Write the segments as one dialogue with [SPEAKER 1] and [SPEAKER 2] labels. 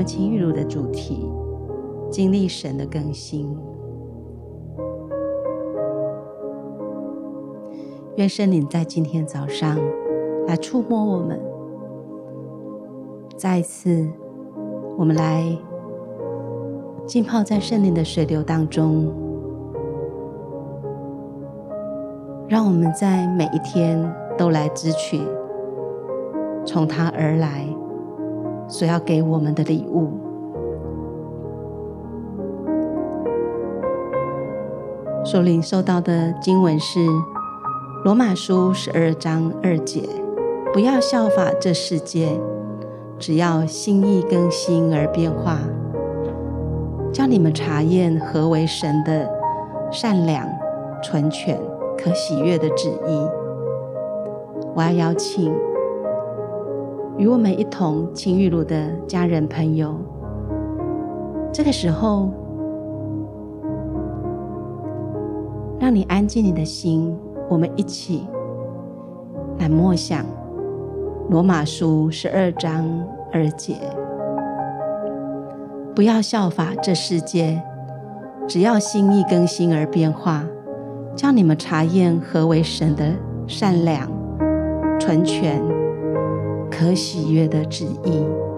[SPEAKER 1] 们情欲鲁的主题：经历神的更新。愿圣灵在今天早上来触摸我们。再一次，我们来浸泡在圣灵的水流当中，让我们在每一天都来支取从他而来所要给我们的礼物。所领受到的经文是罗马书十二章二节：不要效法这世界。只要心意更新而变化，叫你们查验何为神的善良、纯全、可喜悦的旨意。我要邀请与我们一同情欲鲁的家人朋友，这个时候，让你安静你的心，我们一起来默想。罗马书十二章二节，不要效法这世界，只要心意更新而变化，叫你们查验何为神的善良、纯全、和喜悦的旨意。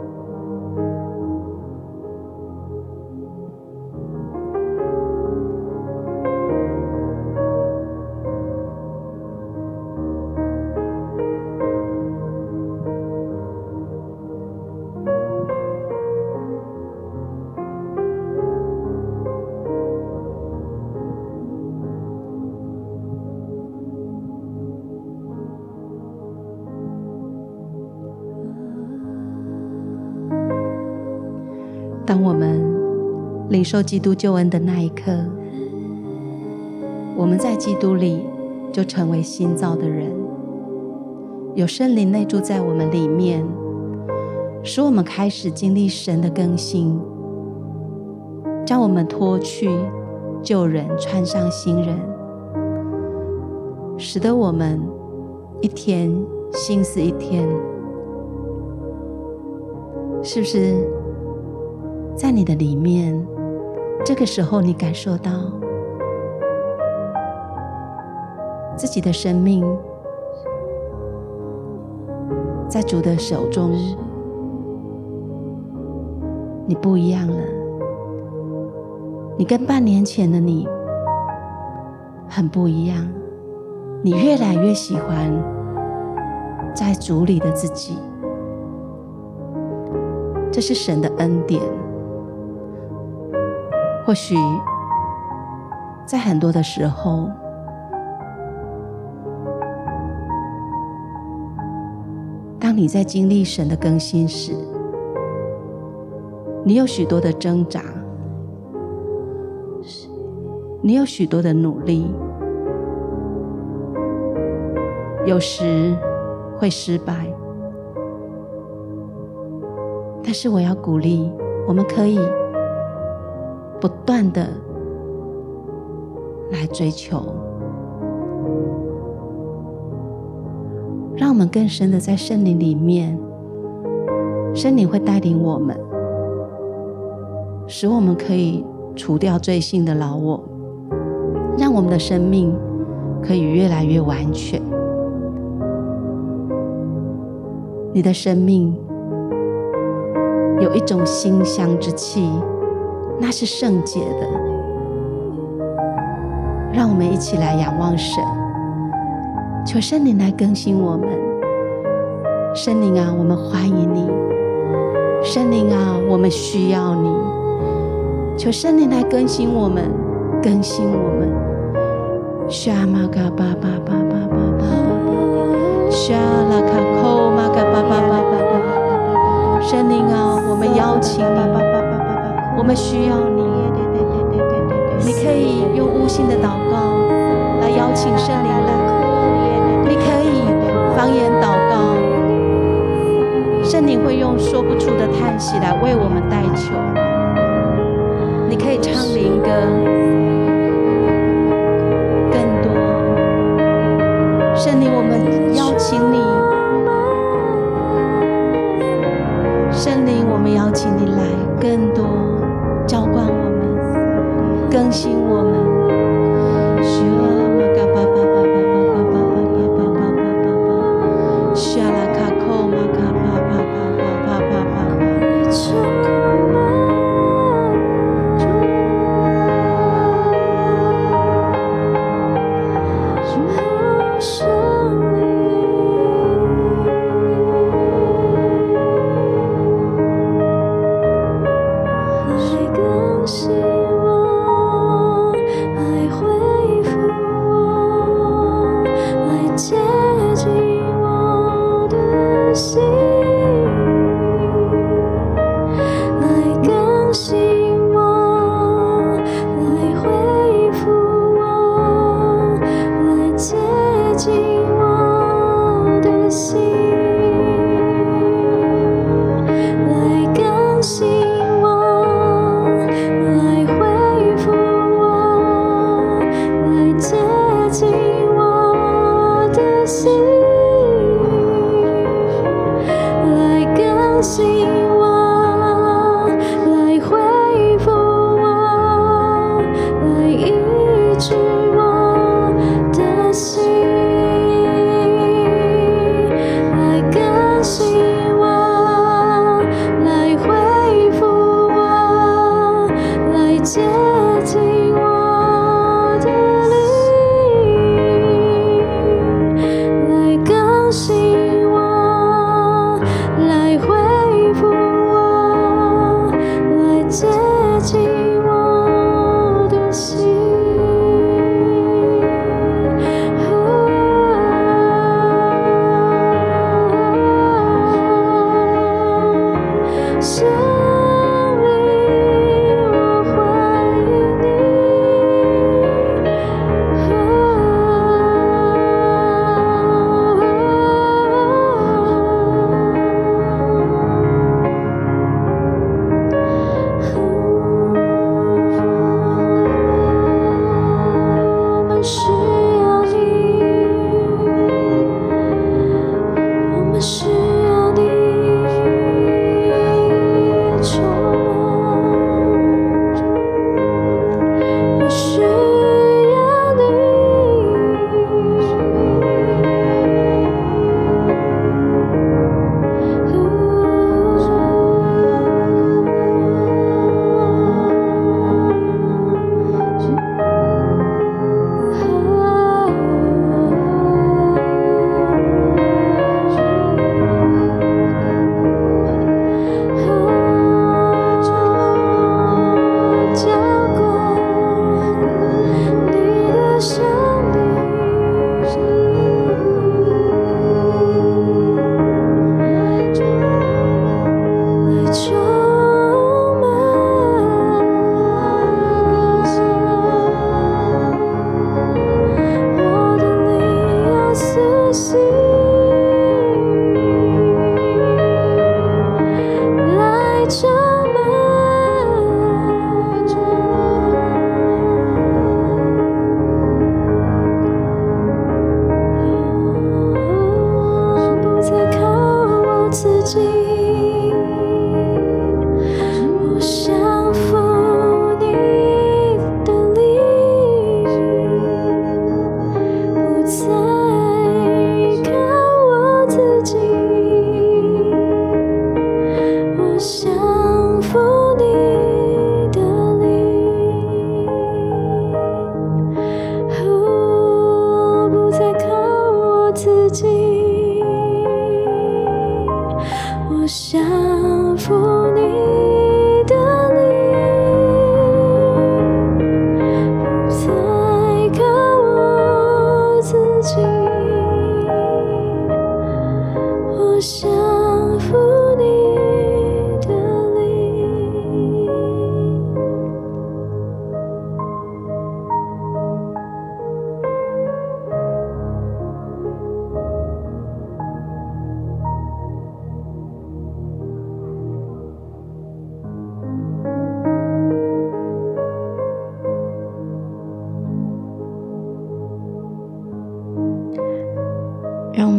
[SPEAKER 1] 受基督救恩的那一刻，我们在基督里就成为新造的人，有圣灵内住在我们里面，使我们开始经历神的更新，将我们脱去旧人，穿上新人，使得我们一天新似一天，是不是？在你的里面，这个时候你感受到自己的生命在主的手中，你不一样了。你跟半年前的你很不一样，你越来越喜欢在主里的自己，这是神的恩典。或许在很多的时候，当你在经历神的更新时，你有许多的挣扎，你有许多的努力，有时会失败，但是我要鼓励，我们可以。不断的来追求，让我们更深的在圣灵里面，圣灵会带领我们，使我们可以除掉罪性的老我，让我们的生命可以越来越完全。你的生命有一种馨香之气。那是圣洁的，让我们一起来仰望神，求圣灵来更新我们。圣灵啊，我们欢迎你；圣灵啊，我们需要你。求圣灵来更新我们，更新我们。沙玛嘎巴巴巴巴巴巴巴，沙拉卡扣玛嘎巴巴巴巴巴巴。圣灵啊，我们邀请你。我们需要你，你可以用悟性的祷告来邀请圣灵来，你可以方言祷告，圣灵会用说不出的叹息
[SPEAKER 2] 来为我们代求。你可以唱灵歌，更多。圣灵，我们邀请你。相信我
[SPEAKER 3] 们。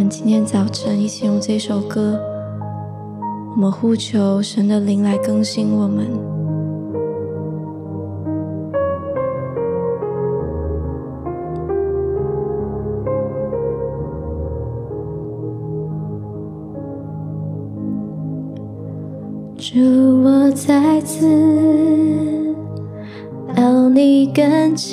[SPEAKER 3] 今天早晨一起用这首歌，我们呼求神的灵来更新我们。主，我再次到你跟前，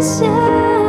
[SPEAKER 2] 心思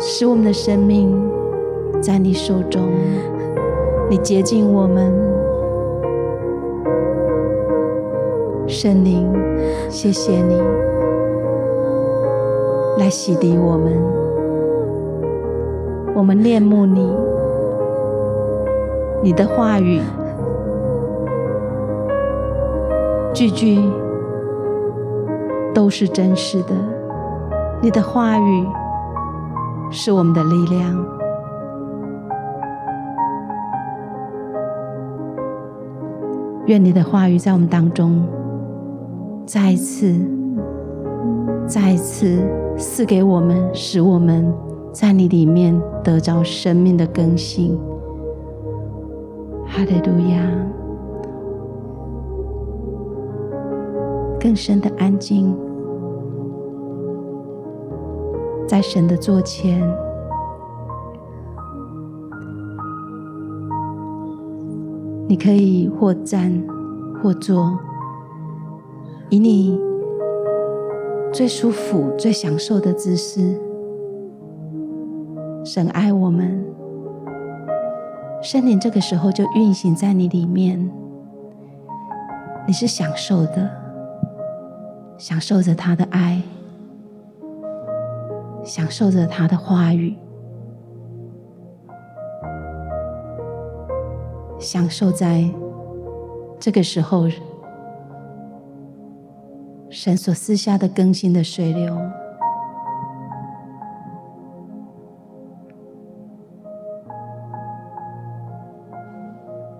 [SPEAKER 1] 使我们的生命在你手中。你洁净我们，圣灵，谢谢你来洗涤我们。我们恋慕你，你的话语句句都是真实的，你的话语是我们的力量。愿你的话语在我们当中再一次、再一次赐给我们，使我们在你里面。得着生命的更新，哈利路亚！更深的安静，在神的座前，你可以或站或坐，以你最舒服、最享受的姿势。神爱我们，圣灵这个时候就运行在你里面，你是享受的，享受着他的爱，享受着他的话语，享受在这个时候神所赐下的更新的水流。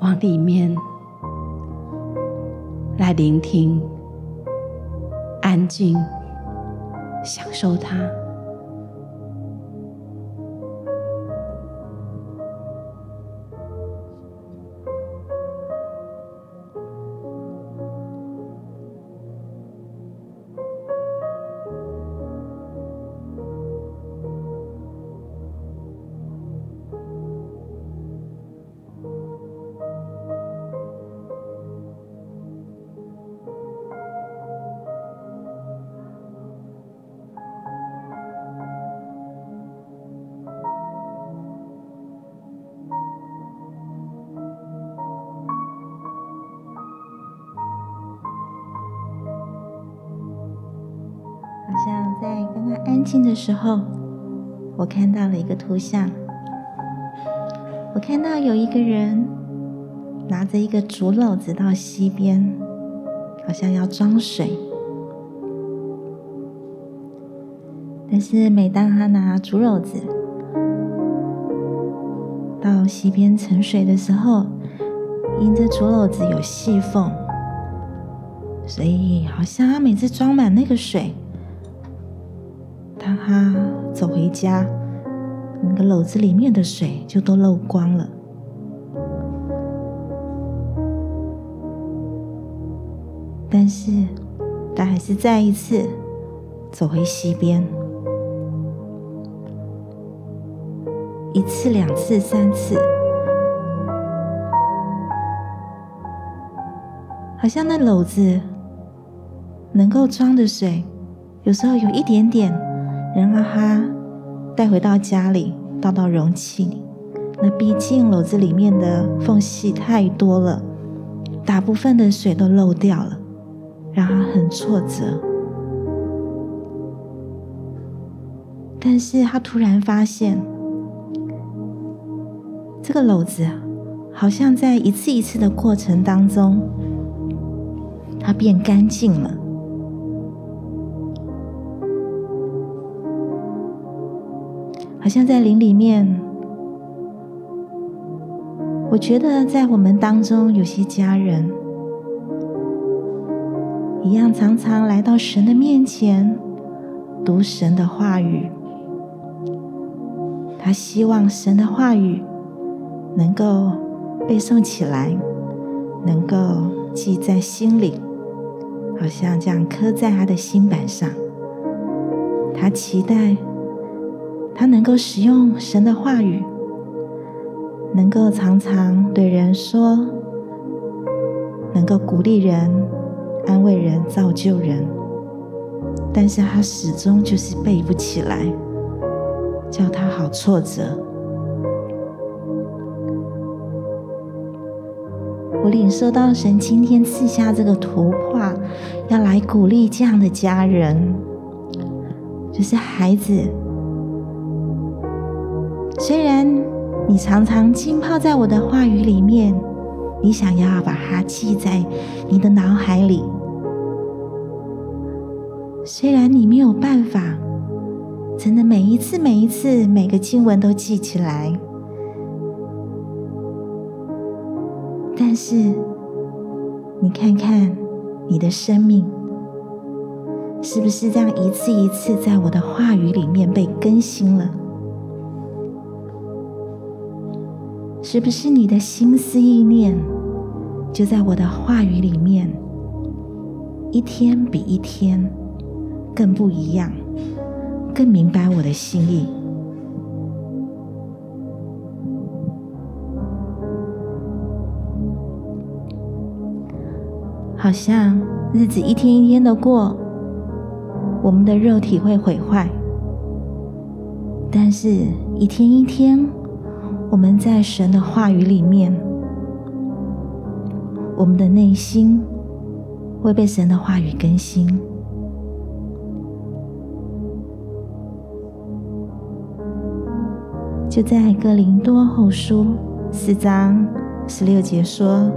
[SPEAKER 1] 往里面来聆听，安静，享受它。
[SPEAKER 4] 之后，我看到了一个图像，我看到有一个人拿着一个竹篓子到溪边，好像要装水。但是每当他拿竹篓子到溪边盛水的时候，因着竹篓子有细缝，所以好像他每次装满那个水。回家，那个篓子里面的水就都漏光了。但是，他还是再一次走回溪边，一次、两次、三次，好像那篓子能够装的水，有时候有一点点，然后他带回到家里，倒到容器里。那毕竟篓子里面的缝隙太多了，大部分的水都漏掉了。让他很挫折，但是他突然发现，这个篓子好像在一次一次的过程当中，它变干净了，好像在林里面，我觉得在我们当中有些家人。一样，常常来到神的面前，读神的话语。他希望神的话语能够背诵起来，能够记在心里，好像这样刻在他的心板上。他期待他能够使用神的话语，能够常常对人说，能够鼓励人。安慰人、造就人，但是他始终就是背不起来，叫他好挫折。我领受到神今天赐下这个图画，要来鼓励这样的家人，就是孩子。虽然你常常浸泡在我的话语里面，你想要把它记在你的脑海里。虽然你没有办法，真的每一次、每一次、每个经文都记起来，但是你看看你的生命，是不是这样一次一次在我的话语里面被更新了？是不是你的心思意念就在我的话语里面，一天比一天？更不一样，更明白我的心意。好像日子一天一天的过，我们的肉体会毁坏，但是一天一天，我们在神的话语里面，我们的内心会被神的话语更新。就在哥林多后书四章十六节说：“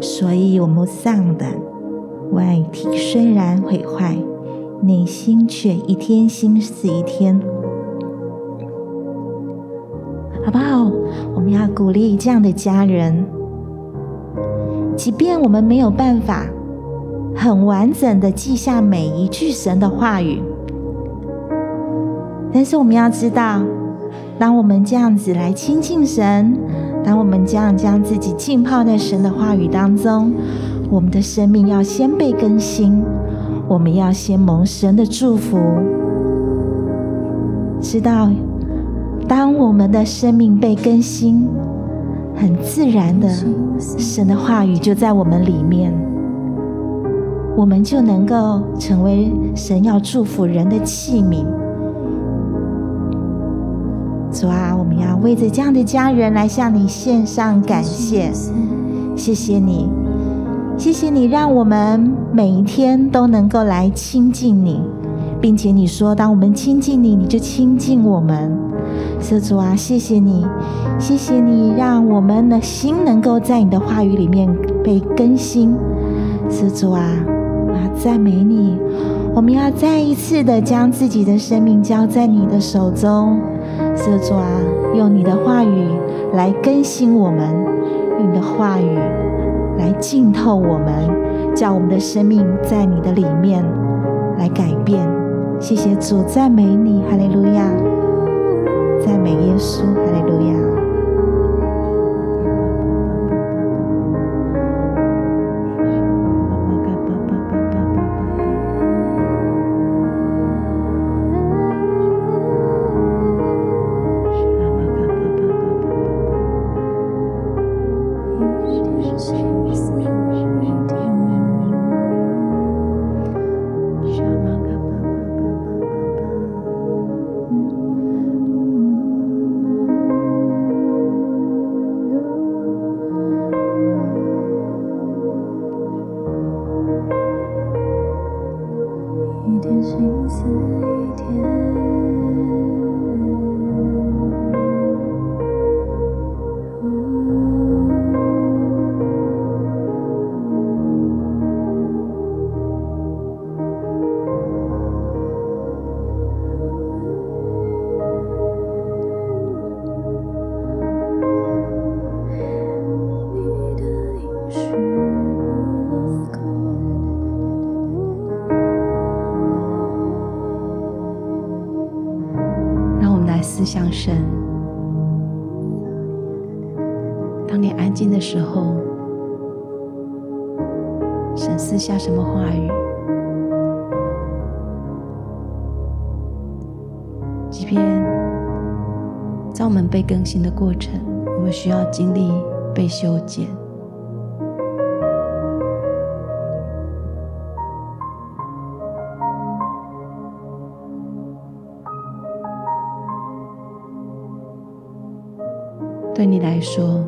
[SPEAKER 4] 所以我们丧的，外体虽然毁坏，内心却一天新似一天。”好不好？我们要鼓励这样的家人，即便我们没有办法很完整的记下每一句神的话语，但是我们要知道。当我们这样子来亲近神，当我们这样将自己浸泡在神的话语当中，我们的生命要先被更新，我们要先蒙神的祝福。知道，当我们的生命被更新，很自然的，神的话语就在我们里面，我们就能够成为神要祝福人的器皿。主啊，我们要为着这样的家人来向你献上感谢，谢谢你，谢谢你，让我们每一天都能够来亲近你，并且你说，当我们亲近你，你就亲近我们。是主啊，谢谢你，谢谢你，让我们的心能够在你的话语里面被更新。是主啊，我要赞美你。我们要再一次的将自己的生命交在你的手中。是主啊，用你的话语来更新我们，用你的话语来浸透我们，叫我们的生命在你的里面来改变。谢谢主，赞美你，哈利路亚，赞美耶稣，哈利路
[SPEAKER 1] 亚。被更新的过程，我们需要经历被修剪。对你来说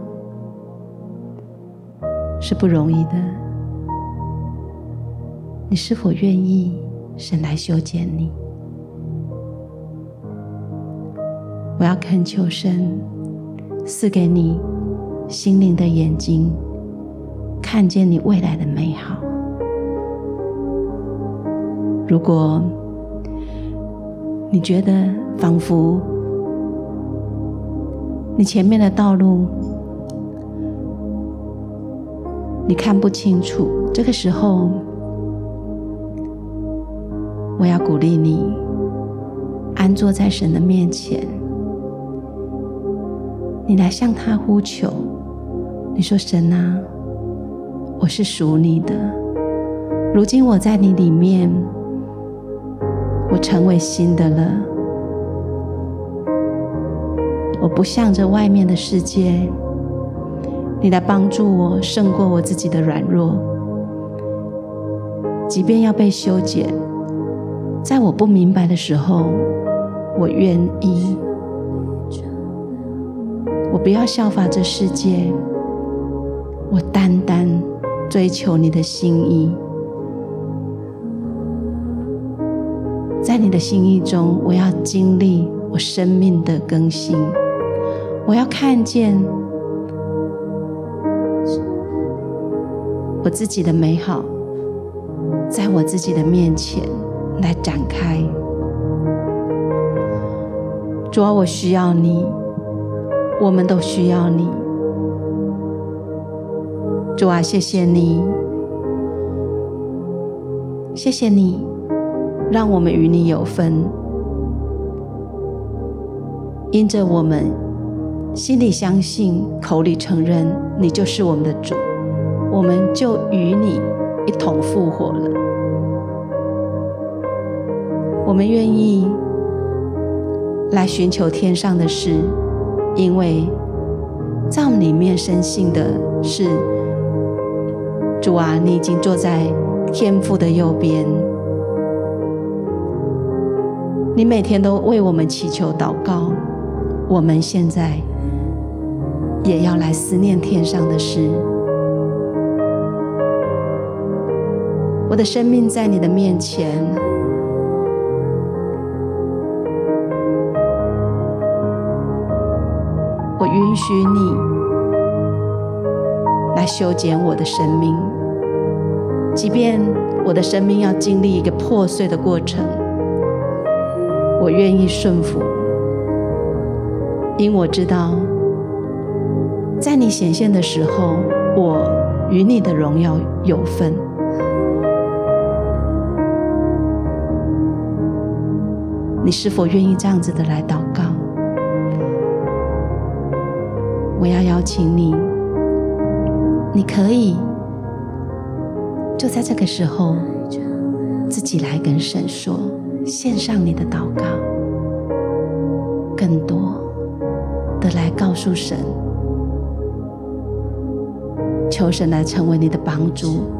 [SPEAKER 1] 是不容易的，你是否愿意神来修剪你？我要恳求神赐给你心灵的眼睛，看见你未来的美好。如果你觉得仿佛，你前面的道路，你看不清楚。这个时候，我要鼓励你，安坐在神的面前，你来向他呼求。你说：“神啊，我是属你的，如今我在你里面，我成为新的了。”我不向着外面的世界，你来帮助我胜过我自己的软弱。即便要被修剪，在我不明白的时候，我愿意。我不要效法这世界，我单单追求你的心意。在你的心意中，我要经历我生命的更新。我要看见我自己的美好，在我自己的面前来展开。主啊，我需要你，我们都需要你。主啊，谢谢你，谢谢你，让我们与你有分，因着我们。心里相信，口里承认，你就是我们的主，我们就与你一同复活了。我们愿意来寻求天上的事，因为在我们里面深信的是，主啊，你已经坐在天父的右边，你每天都为我们祈求祷告，我们现在。也要来思念天上的事。我的生命在你的面前，允许你来修剪我的生命，即便
[SPEAKER 2] 我的生命要经历一个破碎的过程，我愿意顺服，因我知道，在你显现的时候，我与你的荣耀有份。你是否愿意这样子的来祷我要邀请你，你可以就在这个时候自己来跟神说，献上你的祷告，更多的来告诉神，求神来成为你的帮助。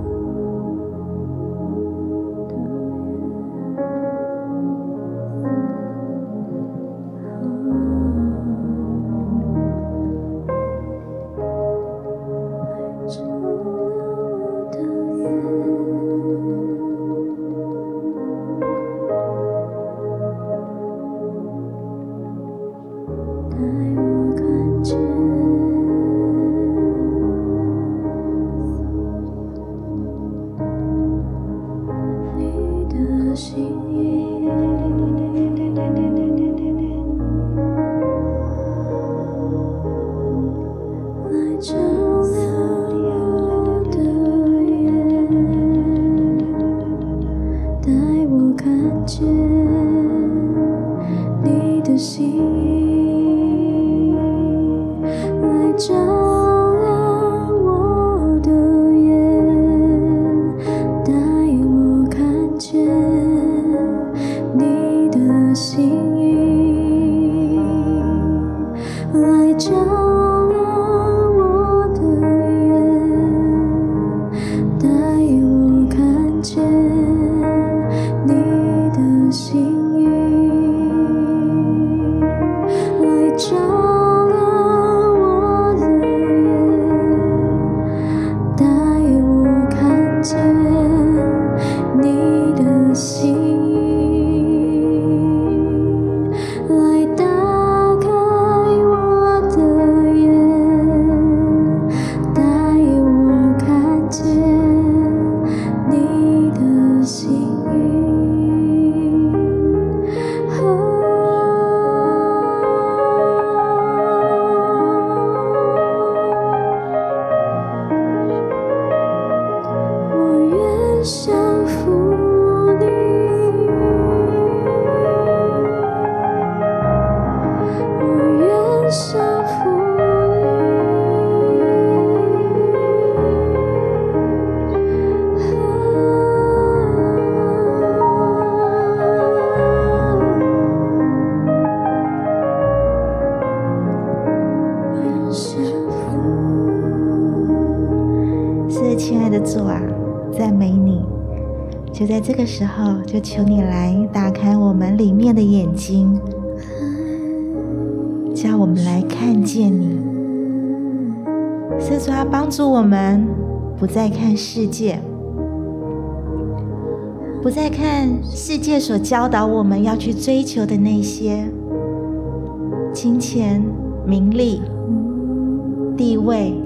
[SPEAKER 4] 时候，就求你来打开我们里面的眼睛，叫我们来看见你。是主要帮助我们不再看世界，不再看世界所教导我们要去追求的那些金钱、名利、地位。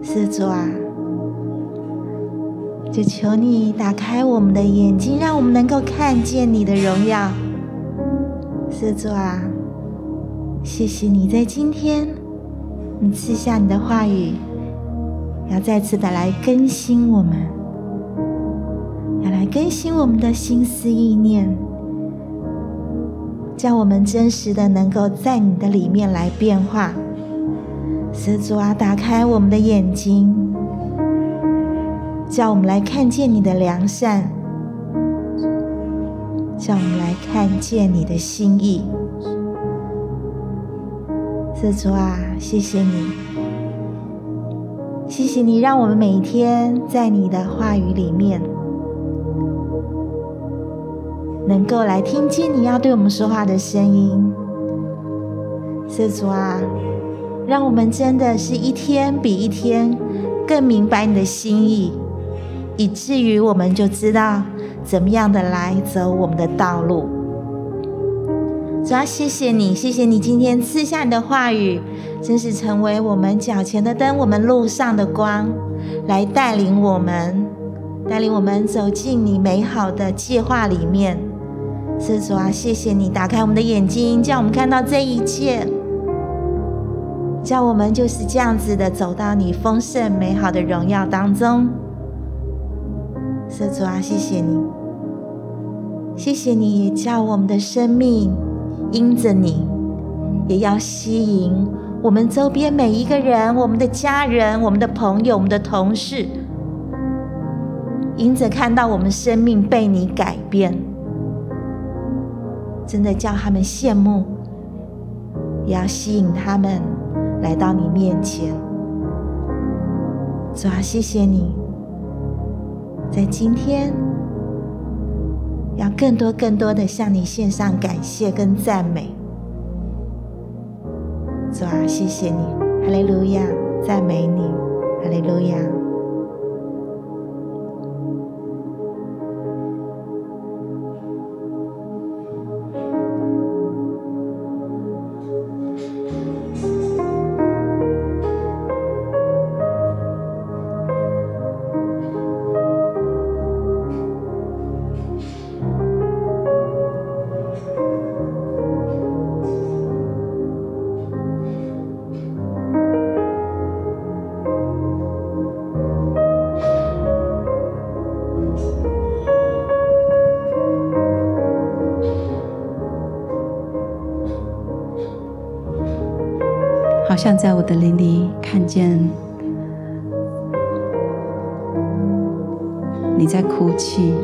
[SPEAKER 4] 是主啊。就求你打开我们的眼睛，让我们能够看见你的荣耀。施主啊，谢谢你在今天，你赐下你的话语，要再次的来更新我们，要来更新我们的心思意念，叫我们真实的能够在你的里面来变化。施主啊，打开我们的眼睛。叫我们来看见你的良善，叫我们来看见你的心意。主啊，谢谢你，谢谢你，让我们每一天在你的话语里面，能够来听见你要对我们说话的声音。主啊，让我们真的是一天比一天更明白你的心意。以至于我们就知道怎么样的来走我们的道路。主要谢谢你，谢谢你今天赐下你的话语，真是成为我们脚前的灯，我们路上的光，来带领我们带领我们走进你美好的计划里面。是主啊，谢谢你打开我们的眼睛，叫我们看到这一切，叫我们就是这样子的走到你丰盛美好的荣耀当中。是主啊，谢谢你，谢谢你也叫我们的生命因着你，也要吸引我们周边每一个人，我们的家人、我们的朋友、我们的同事，因着看到我们生命被你改变。真的叫他们羡慕，也要吸引他们来到你面前。主啊，谢谢你，在今天要更多更多的向你献上感谢跟赞美。主啊，谢谢你，哈利路亚，赞美你，哈利路
[SPEAKER 1] 亚。像在我的灵里看见你在哭泣。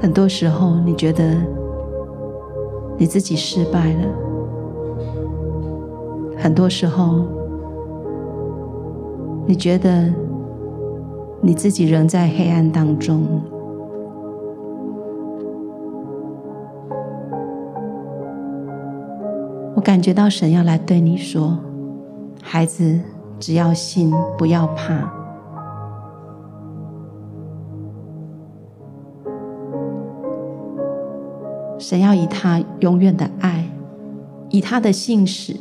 [SPEAKER 1] 很多时候，你觉得你自己失败了；很多时候，你觉得你自己仍在黑暗当中。我感觉到神要来对你说：“孩子，只要信，不要怕。神要以他永远的爱，以他的信实，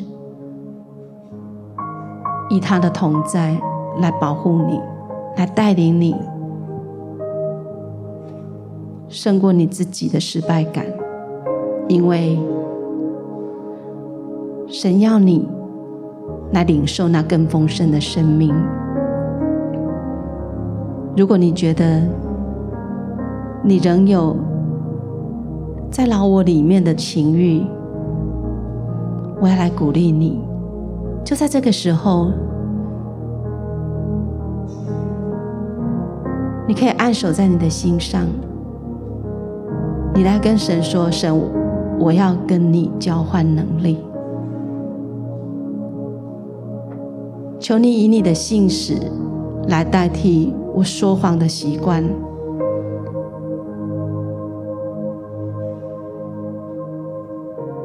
[SPEAKER 1] 以他的同在来保护你，来带领你，胜过你自己的失败感，因为。”神要你来领受那更丰盛的生命。如果你觉得你仍有在老我里面的情欲，我要来鼓励你，就在这个时候，你可以按手在你的心上，你来跟神说：“神，我要跟你交换能力。”求你以你的信实来代替我说谎的习惯，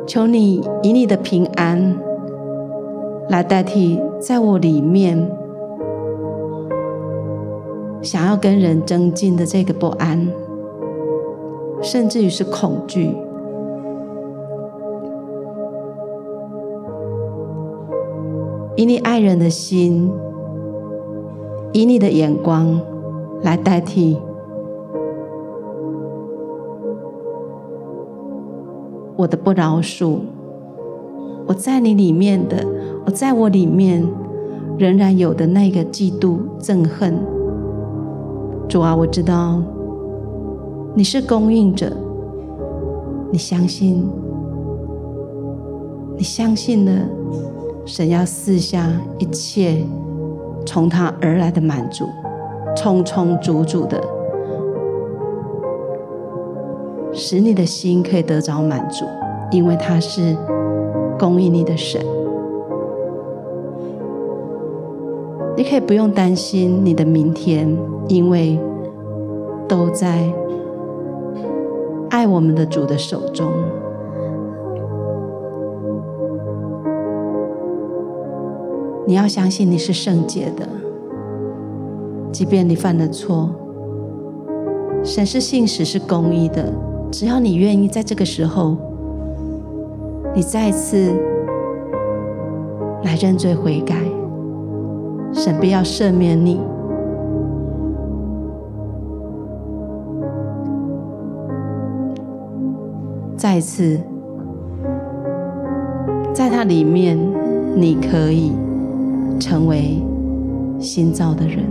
[SPEAKER 1] 求你以你的平安来代替在我里面想要跟人争竞的这个不安，甚至于是恐惧。以你爱人的心，以你的眼光来代替我的不饶恕。我在你里面的，我在我里面仍然有的那个嫉妒、憎恨。主啊，我知道你是供应者，你相信，你相信了。神要赐下一切从他而来的满足，充充足足的，使你的心可以得着满足，因为他是供应你的神。你可以不用担心你的明天，因为都在爱我们的主的手中。你要相信你是圣洁的，即便你犯了错，神是信实是公义的。只要你愿意在这个时候，你再次来认罪悔改，神必要赦免你。再次，在他里面，你可以成为新造的人。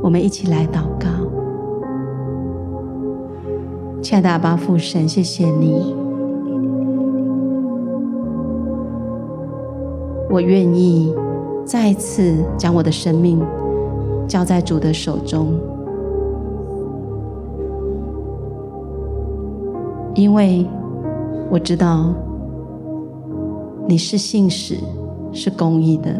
[SPEAKER 1] 我们一起来祷告，亲爱的阿爸父神，谢谢你，我愿意再次将我的生命。交在主的手中，因为我知道你是信使，是公义的。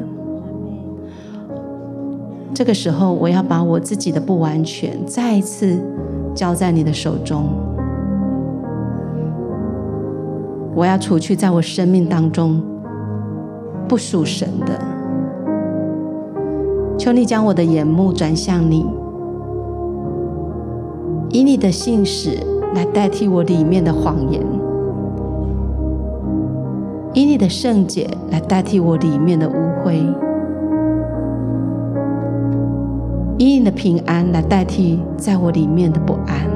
[SPEAKER 1] 这个时候，我要把我自己的不完全再一次交在你的手中。我要除去在我生命当中不属神的。求你将我的眼目转向你，以你的信使来代替我里面的谎言，以你的圣洁来代替我里面的污秽，以你的平安来代替在我里面的不安，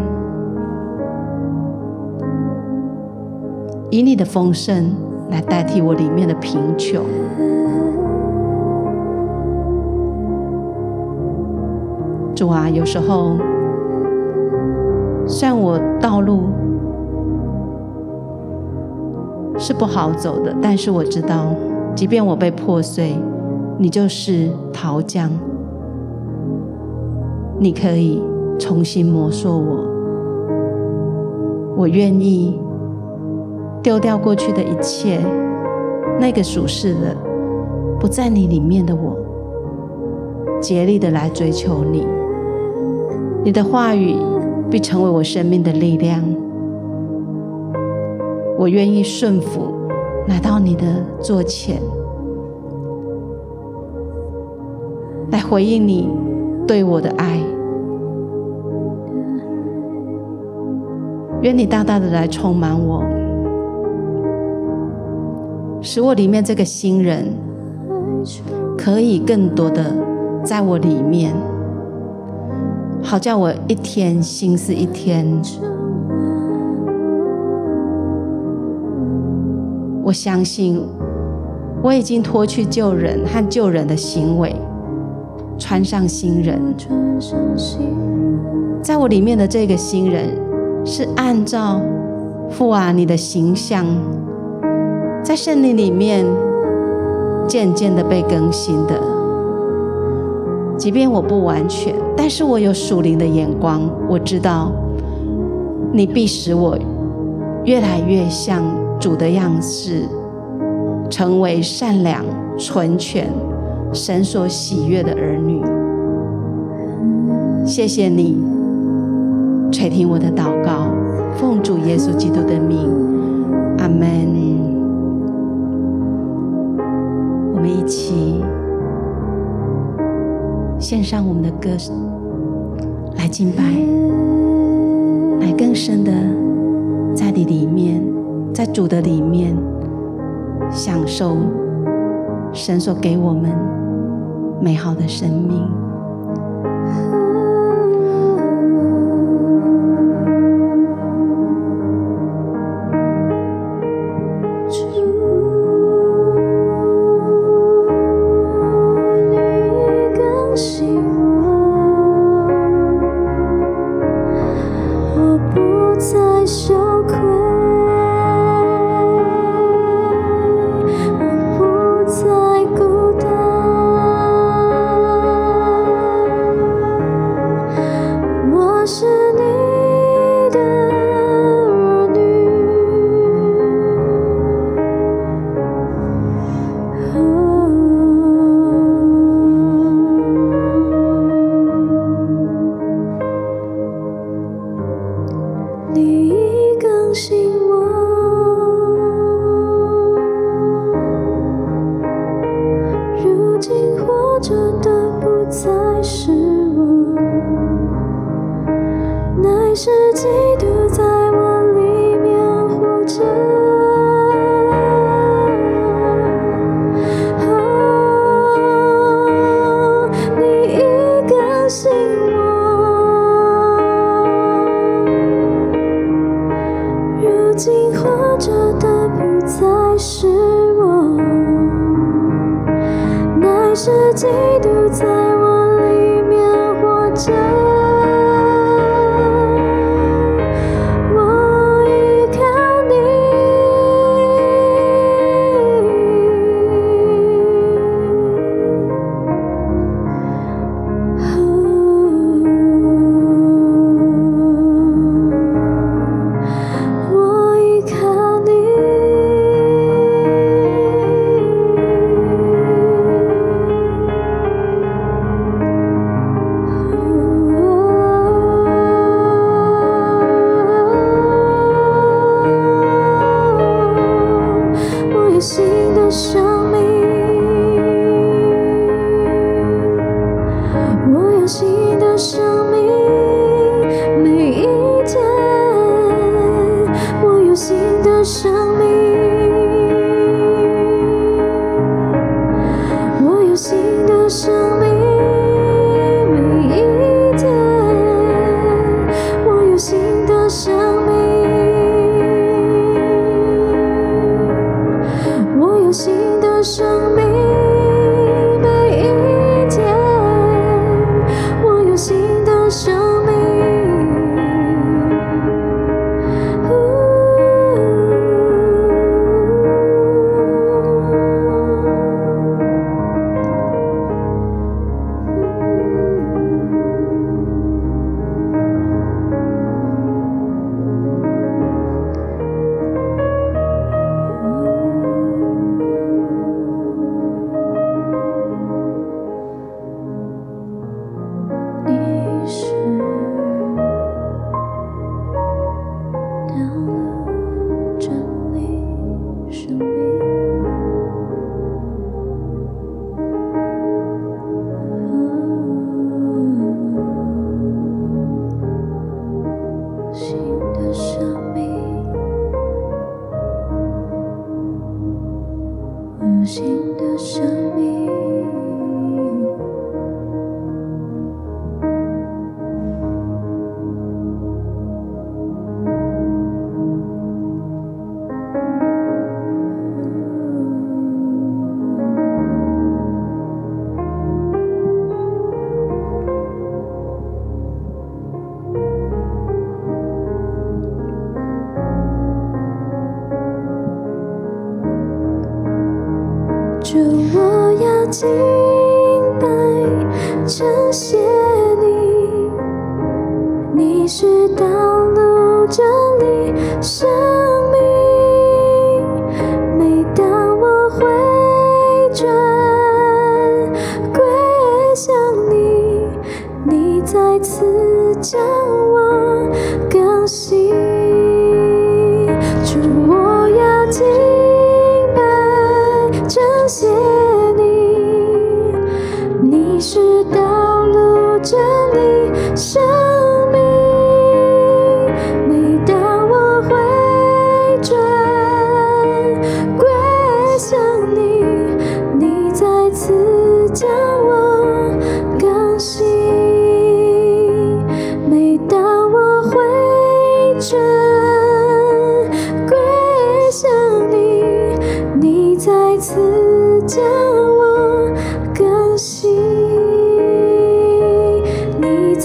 [SPEAKER 1] 以你的丰盛来代替我里面的贫穷。主啊，有时候虽然我道路是不好走的，但是我知道，即便我被破碎，你就是陶匠，你可以重新磨塑我。我愿意丢掉过去的一切，那个属世的不在你里面的我，竭力的来追求你。你的话语必成为我生命的力量。我愿意顺服，来到你的座前，来回应你对我的爱。愿你大大的来充满我，使我里面这个新人可以更多的在我里面。好叫我一天新似一天。我相信我已经脱去旧人和旧人的行为，穿上新人。在我里面的这个新人，是按照父啊你的形象，在圣灵里面渐渐的被更新的。即便我不完全，但是我有属灵的眼光，我知道你必使我越来越像主的样式，成为善良、纯全、神所喜悦的儿女。谢谢你垂听我的祷告，奉主耶稣基督的名，阿门。我们一起。献上我们的歌，来敬拜，来更深的在你里面，在主的里面，享受神所给我们美好的生命。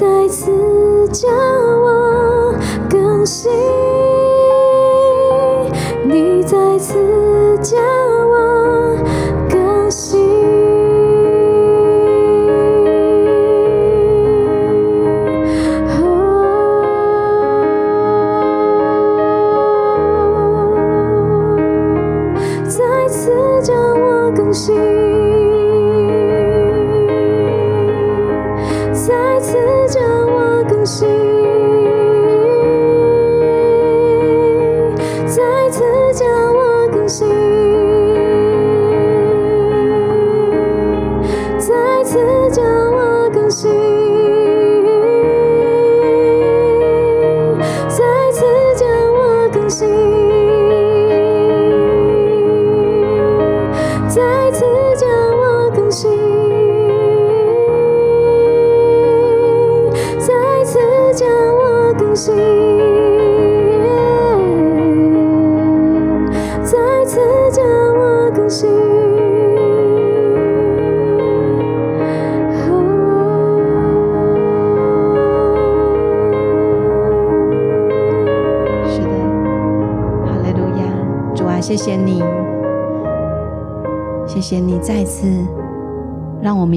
[SPEAKER 2] 再次将我更新。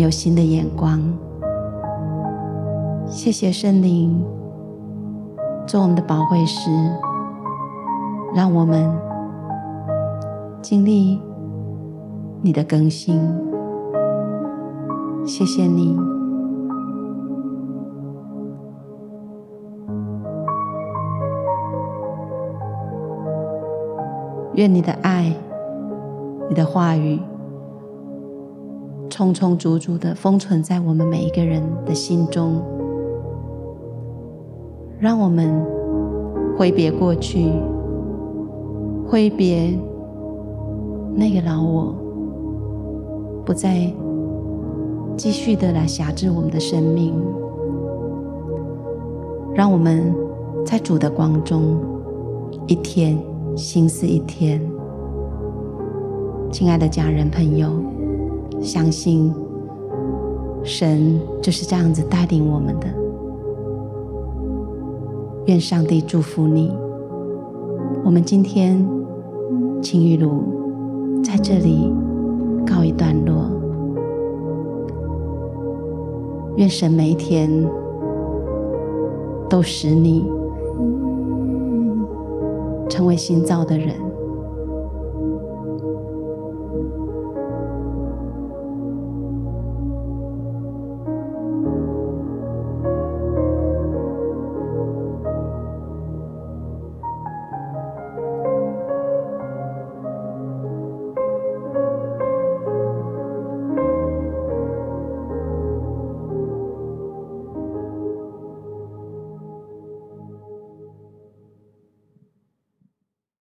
[SPEAKER 1] 有新的眼光。谢谢圣灵做我们的保惠师，让我们经历你的更新。谢谢你。愿你的爱、你的话语，充充足足的封存在我们每一个人的心中，让我们挥别过去，挥别那个老我，不再继续的来辖制我们的生命，让我们在主的光中一天。心思一天，亲爱的家人朋友，相信神就是这样子带领我们的。愿上帝祝福你。我们今天青玉炉在这里告一段落。愿神每一天都使你。成为新造的人。